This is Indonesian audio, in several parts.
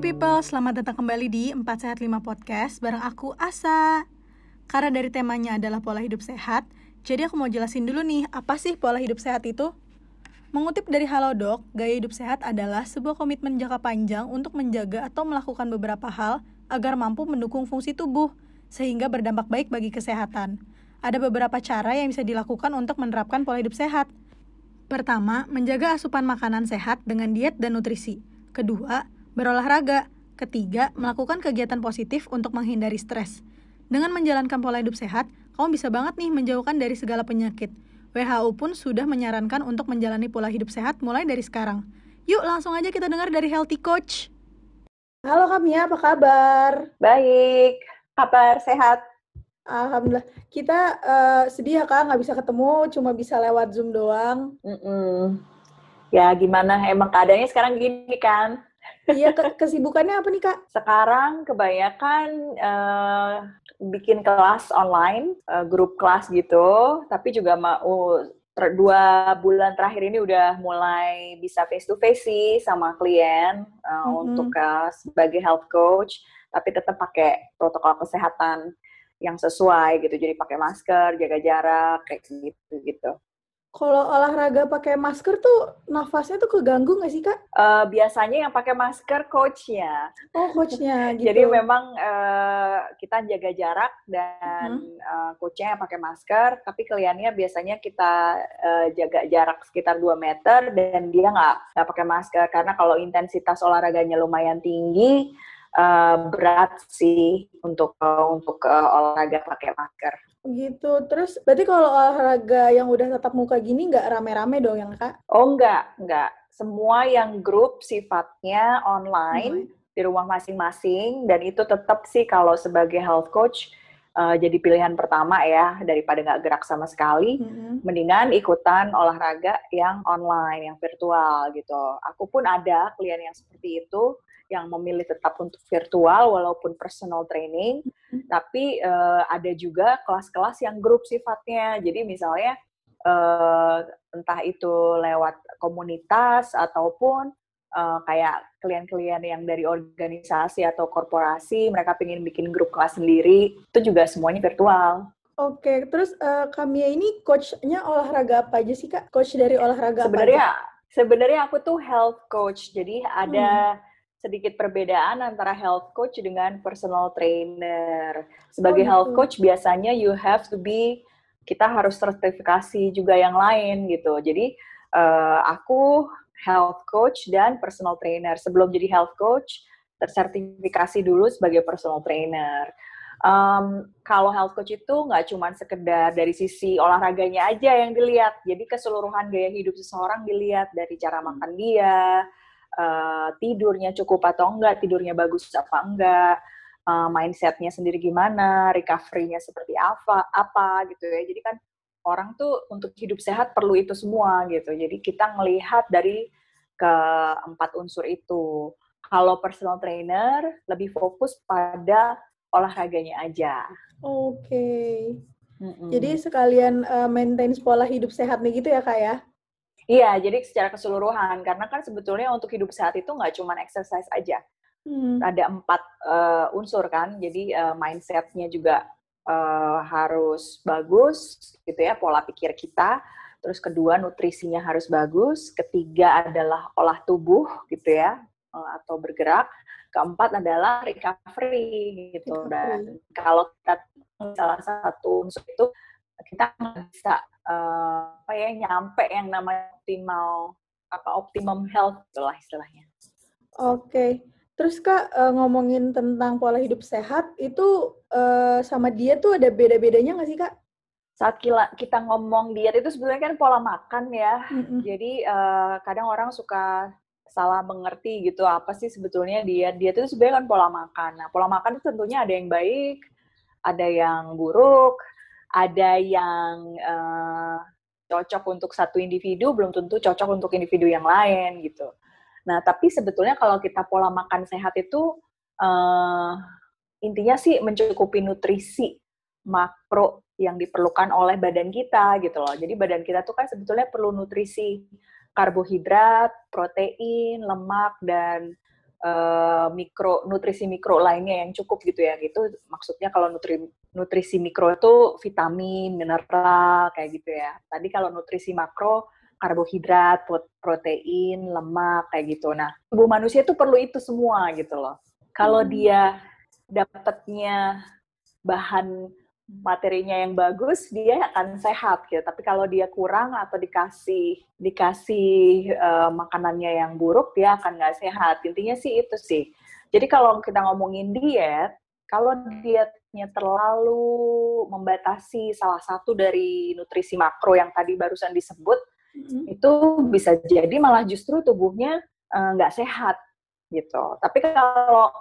People, selamat datang kembali di 4 Sehat 5 Podcast bareng aku Asa Karena dari temanya adalah pola hidup sehat Jadi aku mau jelasin dulu nih, apa sih pola hidup sehat itu? Mengutip dari Halodoc, gaya hidup sehat adalah sebuah komitmen jangka panjang untuk menjaga atau melakukan beberapa hal agar mampu mendukung fungsi tubuh, sehingga berdampak baik bagi kesehatan. Ada beberapa cara yang bisa dilakukan untuk menerapkan pola hidup sehat. Pertama, menjaga asupan makanan sehat dengan diet dan nutrisi. Kedua, berolahraga. Ketiga, melakukan kegiatan positif untuk menghindari stres. Dengan menjalankan pola hidup sehat, kamu bisa banget nih menjauhkan dari segala penyakit. WHO pun sudah menyarankan untuk menjalani pola hidup sehat mulai dari sekarang. Yuk langsung aja kita dengar dari Healthy Coach. Halo Kamia, apa kabar? Baik, kabar sehat. Alhamdulillah. Kita uh, sedih ya kak, nggak bisa ketemu, cuma bisa lewat Zoom doang. Mm-mm. Ya gimana, emang keadaannya sekarang gini kan? Iya, ke kesibukannya apa nih kak? Sekarang kebanyakan uh, bikin kelas online, uh, grup kelas gitu, tapi juga mau dua bulan terakhir ini udah mulai bisa face to face sih sama klien uh, mm-hmm. untuk uh, sebagai health coach, tapi tetap pakai protokol kesehatan yang sesuai gitu. Jadi pakai masker, jaga jarak kayak gitu gitu. Kalau olahraga pakai masker tuh nafasnya tuh keganggu nggak sih kak? Uh, biasanya yang pakai masker coachnya. Oh coachnya gitu. Jadi memang uh, kita jaga jarak dan hmm. uh, coachnya yang pakai masker, tapi kliennya biasanya kita uh, jaga jarak sekitar 2 meter dan dia nggak nggak pakai masker karena kalau intensitas olahraganya lumayan tinggi, uh, berat sih untuk uh, untuk uh, olahraga pakai masker. Gitu. Terus berarti kalau olahraga yang udah tatap muka gini nggak rame-rame dong yang kak? Oh nggak, nggak. Semua yang grup sifatnya online hmm. di rumah masing-masing dan itu tetap sih kalau sebagai health coach uh, jadi pilihan pertama ya daripada nggak gerak sama sekali, hmm. mendingan ikutan olahraga yang online, yang virtual gitu. Aku pun ada klien yang seperti itu yang memilih tetap untuk virtual walaupun personal training, mm-hmm. tapi uh, ada juga kelas-kelas yang grup sifatnya. Jadi misalnya uh, entah itu lewat komunitas ataupun uh, kayak klien-klien yang dari organisasi atau korporasi, mereka ingin bikin grup kelas sendiri, itu juga semuanya virtual. Oke, terus uh, Kamia ini coachnya olahraga apa aja sih kak? Coach dari olahraga sebenarnya, apa aja? Sebenarnya aku tuh health coach, jadi ada hmm sedikit perbedaan antara health coach dengan personal trainer. Sebagai oh, health coach biasanya you have to be kita harus sertifikasi juga yang lain gitu. Jadi uh, aku health coach dan personal trainer. Sebelum jadi health coach tersertifikasi dulu sebagai personal trainer. Um, kalau health coach itu nggak cuma sekedar dari sisi olahraganya aja yang dilihat, jadi keseluruhan gaya hidup seseorang dilihat dari cara makan dia, uh, tidurnya cukup atau enggak, tidurnya bagus apa enggak, uh, mindsetnya sendiri gimana, recovery-nya seperti apa, apa gitu ya. Jadi kan orang tuh untuk hidup sehat perlu itu semua gitu. Jadi kita melihat dari keempat unsur itu. Kalau personal trainer lebih fokus pada olahraganya aja. Oke. Okay. Mm -mm. Jadi sekalian uh, maintain pola hidup sehat nih gitu ya kak ya? Iya, jadi secara keseluruhan. Karena kan sebetulnya untuk hidup sehat itu nggak cuma exercise aja. Hmm. Ada empat uh, unsur kan. Jadi uh, mindsetnya juga uh, harus bagus, gitu ya, pola pikir kita. Terus kedua nutrisinya harus bagus. Ketiga adalah olah tubuh, gitu ya, uh, atau bergerak. Keempat adalah recovery, gitu. Dan kalau kita salah satu unsur itu kita bisa uh, apa ya nyampe yang namanya optimal apa optimum health itulah istilahnya. Oke. Okay. Terus Kak uh, ngomongin tentang pola hidup sehat itu uh, sama diet tuh ada beda-bedanya nggak sih Kak? Saat kita, kita ngomong diet itu sebenarnya kan pola makan ya. Mm-hmm. Jadi uh, kadang orang suka salah mengerti gitu apa sih sebetulnya diet. Diet itu sebenarnya kan pola makan. Nah, pola makan itu tentunya ada yang baik, ada yang buruk, ada yang uh, cocok untuk satu individu belum tentu cocok untuk individu yang lain gitu. Nah, tapi sebetulnya kalau kita pola makan sehat itu uh, intinya sih mencukupi nutrisi makro yang diperlukan oleh badan kita gitu loh. Jadi badan kita tuh kan sebetulnya perlu nutrisi karbohidrat, protein, lemak dan uh, mikro nutrisi mikro lainnya yang cukup gitu ya gitu. Maksudnya kalau nutri, nutrisi mikro itu vitamin mineral kayak gitu ya. Tadi kalau nutrisi makro karbohidrat protein lemak kayak gitu. Nah tubuh manusia itu perlu itu semua gitu loh. Kalau hmm. dia dapatnya bahan materinya yang bagus dia akan sehat gitu. Tapi kalau dia kurang atau dikasih dikasih uh, makanannya yang buruk dia akan nggak sehat. Intinya sih itu sih. Jadi kalau kita ngomongin diet kalau dietnya terlalu membatasi salah satu dari nutrisi makro yang tadi barusan disebut mm-hmm. itu bisa jadi malah justru tubuhnya eh, nggak uh, sehat gitu. Tapi kalau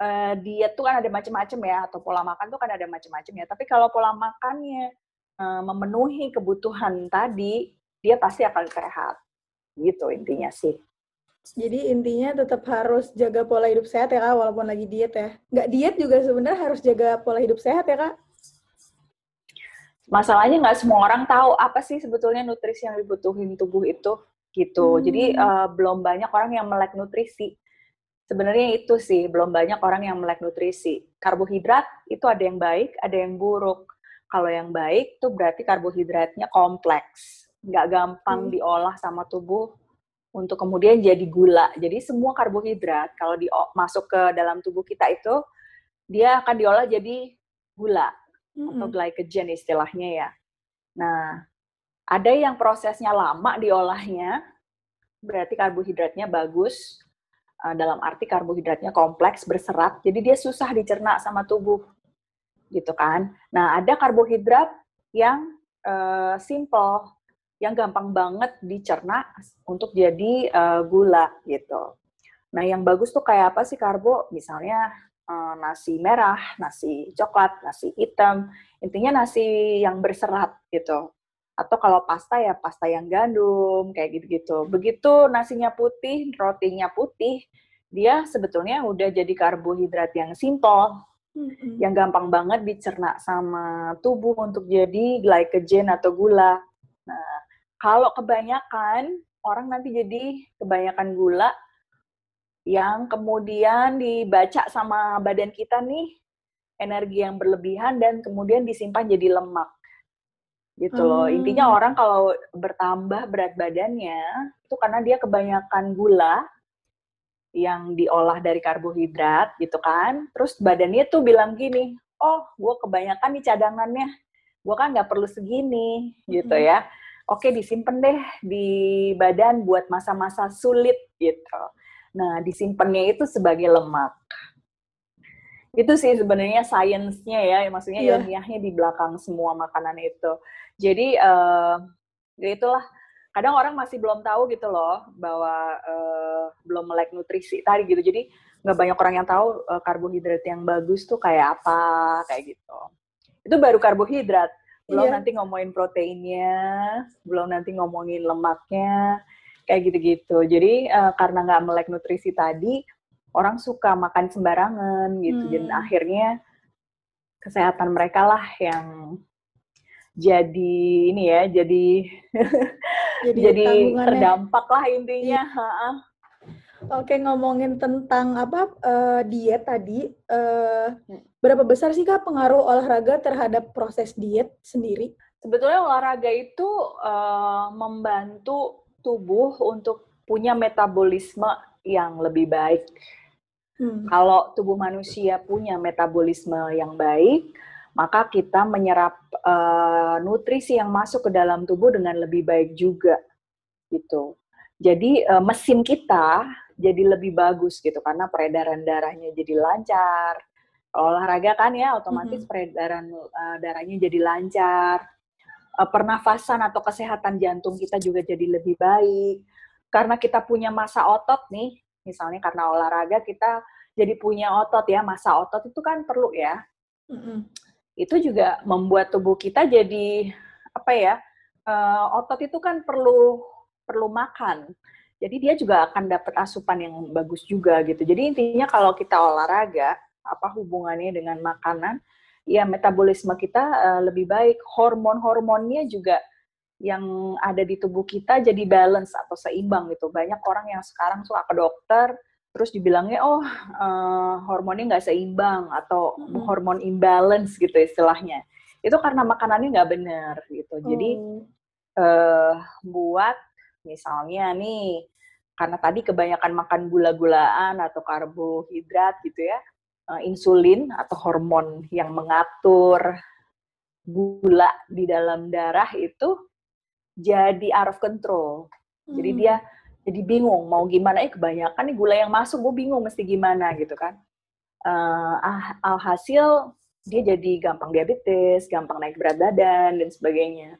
uh, diet tuh kan ada macam-macam ya atau pola makan tuh kan ada macam-macam ya. Tapi kalau pola makannya uh, memenuhi kebutuhan tadi, dia pasti akan sehat. Gitu intinya sih. Jadi intinya tetap harus jaga pola hidup sehat ya kak, walaupun lagi diet ya. Nggak diet juga sebenarnya harus jaga pola hidup sehat ya kak. Masalahnya nggak semua orang tahu apa sih sebetulnya nutrisi yang dibutuhin tubuh itu gitu. Hmm. Jadi uh, belum banyak orang yang melek nutrisi sebenarnya itu sih belum banyak orang yang melek nutrisi. Karbohidrat itu ada yang baik, ada yang buruk. Kalau yang baik tuh berarti karbohidratnya kompleks, nggak gampang hmm. diolah sama tubuh untuk kemudian jadi gula. Jadi semua karbohidrat kalau di masuk ke dalam tubuh kita itu dia akan diolah jadi gula hmm. atau glycogen istilahnya ya. Nah, ada yang prosesnya lama diolahnya, berarti karbohidratnya bagus, dalam arti karbohidratnya kompleks, berserat, jadi dia susah dicerna sama tubuh, gitu kan. Nah, ada karbohidrat yang uh, simple, yang gampang banget dicerna untuk jadi uh, gula, gitu. Nah, yang bagus tuh kayak apa sih karbo? Misalnya uh, nasi merah, nasi coklat, nasi hitam, intinya nasi yang berserat, gitu atau kalau pasta ya pasta yang gandum kayak gitu-gitu. Begitu nasinya putih, rotinya putih, dia sebetulnya udah jadi karbohidrat yang simple, mm-hmm. yang gampang banget dicerna sama tubuh untuk jadi glycogen atau gula. Nah, kalau kebanyakan orang nanti jadi kebanyakan gula yang kemudian dibaca sama badan kita nih energi yang berlebihan dan kemudian disimpan jadi lemak gitu loh. Hmm. Intinya orang kalau bertambah berat badannya itu karena dia kebanyakan gula yang diolah dari karbohidrat gitu kan. Terus badannya tuh bilang gini, oh gue kebanyakan nih cadangannya, gue kan nggak perlu segini gitu hmm. ya. Oke disimpan deh di badan buat masa-masa sulit gitu. Nah disimpannya itu sebagai lemak itu sih sebenarnya sainsnya ya maksudnya yeah. ilmiahnya di belakang semua makanan itu. Jadi uh, ya itulah. Kadang orang masih belum tahu gitu loh bahwa uh, belum melek nutrisi tadi gitu. Jadi nggak banyak orang yang tahu uh, karbohidrat yang bagus tuh kayak apa kayak gitu. Itu baru karbohidrat. Belum yeah. nanti ngomongin proteinnya belum nanti ngomongin lemaknya kayak gitu-gitu. Jadi uh, karena nggak melek nutrisi tadi orang suka makan sembarangan gitu hmm. dan akhirnya kesehatan mereka lah yang jadi ini ya jadi jadi, jadi terdampak lah intinya. Iya. Oke ngomongin tentang apa uh, diet tadi, uh, berapa besar sih kak pengaruh olahraga terhadap proses diet sendiri? Sebetulnya olahraga itu uh, membantu tubuh untuk punya metabolisme yang lebih baik. Hmm. Kalau tubuh manusia punya metabolisme yang baik, maka kita menyerap uh, nutrisi yang masuk ke dalam tubuh dengan lebih baik juga, gitu. Jadi uh, mesin kita jadi lebih bagus gitu karena peredaran darahnya jadi lancar. Olahraga kan ya otomatis hmm. peredaran uh, darahnya jadi lancar. Uh, pernafasan atau kesehatan jantung kita juga jadi lebih baik. Karena kita punya masa otot nih, misalnya karena olahraga kita jadi punya otot ya masa otot itu kan perlu ya. Mm-hmm. itu juga membuat tubuh kita jadi apa ya uh, otot itu kan perlu perlu makan. Jadi dia juga akan dapat asupan yang bagus juga gitu. Jadi intinya kalau kita olahraga apa hubungannya dengan makanan ya metabolisme kita uh, lebih baik. Hormon-hormonnya juga yang ada di tubuh kita jadi balance atau seimbang gitu. Banyak orang yang sekarang suka ke dokter terus dibilangnya oh uh, hormonnya nggak seimbang atau hmm. hormon imbalance gitu istilahnya. Itu karena makanannya nggak benar gitu. Jadi uh, buat misalnya nih karena tadi kebanyakan makan gula-gulaan atau karbohidrat gitu ya uh, insulin atau hormon yang mengatur gula di dalam darah itu jadi out of control hmm. jadi dia jadi bingung mau gimana eh kebanyakan nih gula yang masuk gue bingung mesti gimana gitu kan uh, alhasil dia jadi gampang diabetes gampang naik berat badan dan sebagainya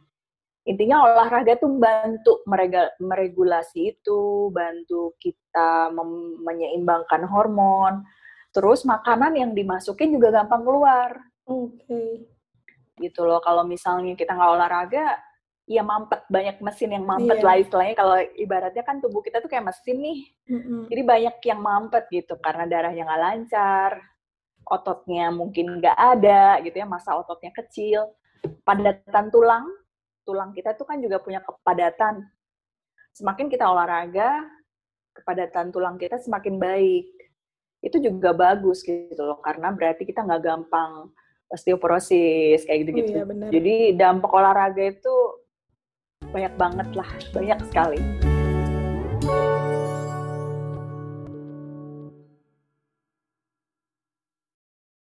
intinya olahraga tuh bantu merega, meregulasi itu, bantu kita menyeimbangkan hormon. Terus makanan yang dimasukin juga gampang keluar. Oke. Okay. Gitu loh. Kalau misalnya kita nggak olahraga, ya mampet banyak mesin yang mampet yeah. lah istilahnya. Kalau ibaratnya kan tubuh kita tuh kayak mesin nih. Mm-hmm. Jadi banyak yang mampet gitu karena darahnya nggak lancar, ototnya mungkin nggak ada gitu ya, masa ototnya kecil, padatan tulang tulang kita tuh kan juga punya kepadatan. Semakin kita olahraga, kepadatan tulang kita semakin baik. Itu juga bagus gitu loh, karena berarti kita nggak gampang osteoporosis kayak gitu-gitu. Oh, iya, Jadi dampak olahraga itu banyak banget lah, banyak sekali.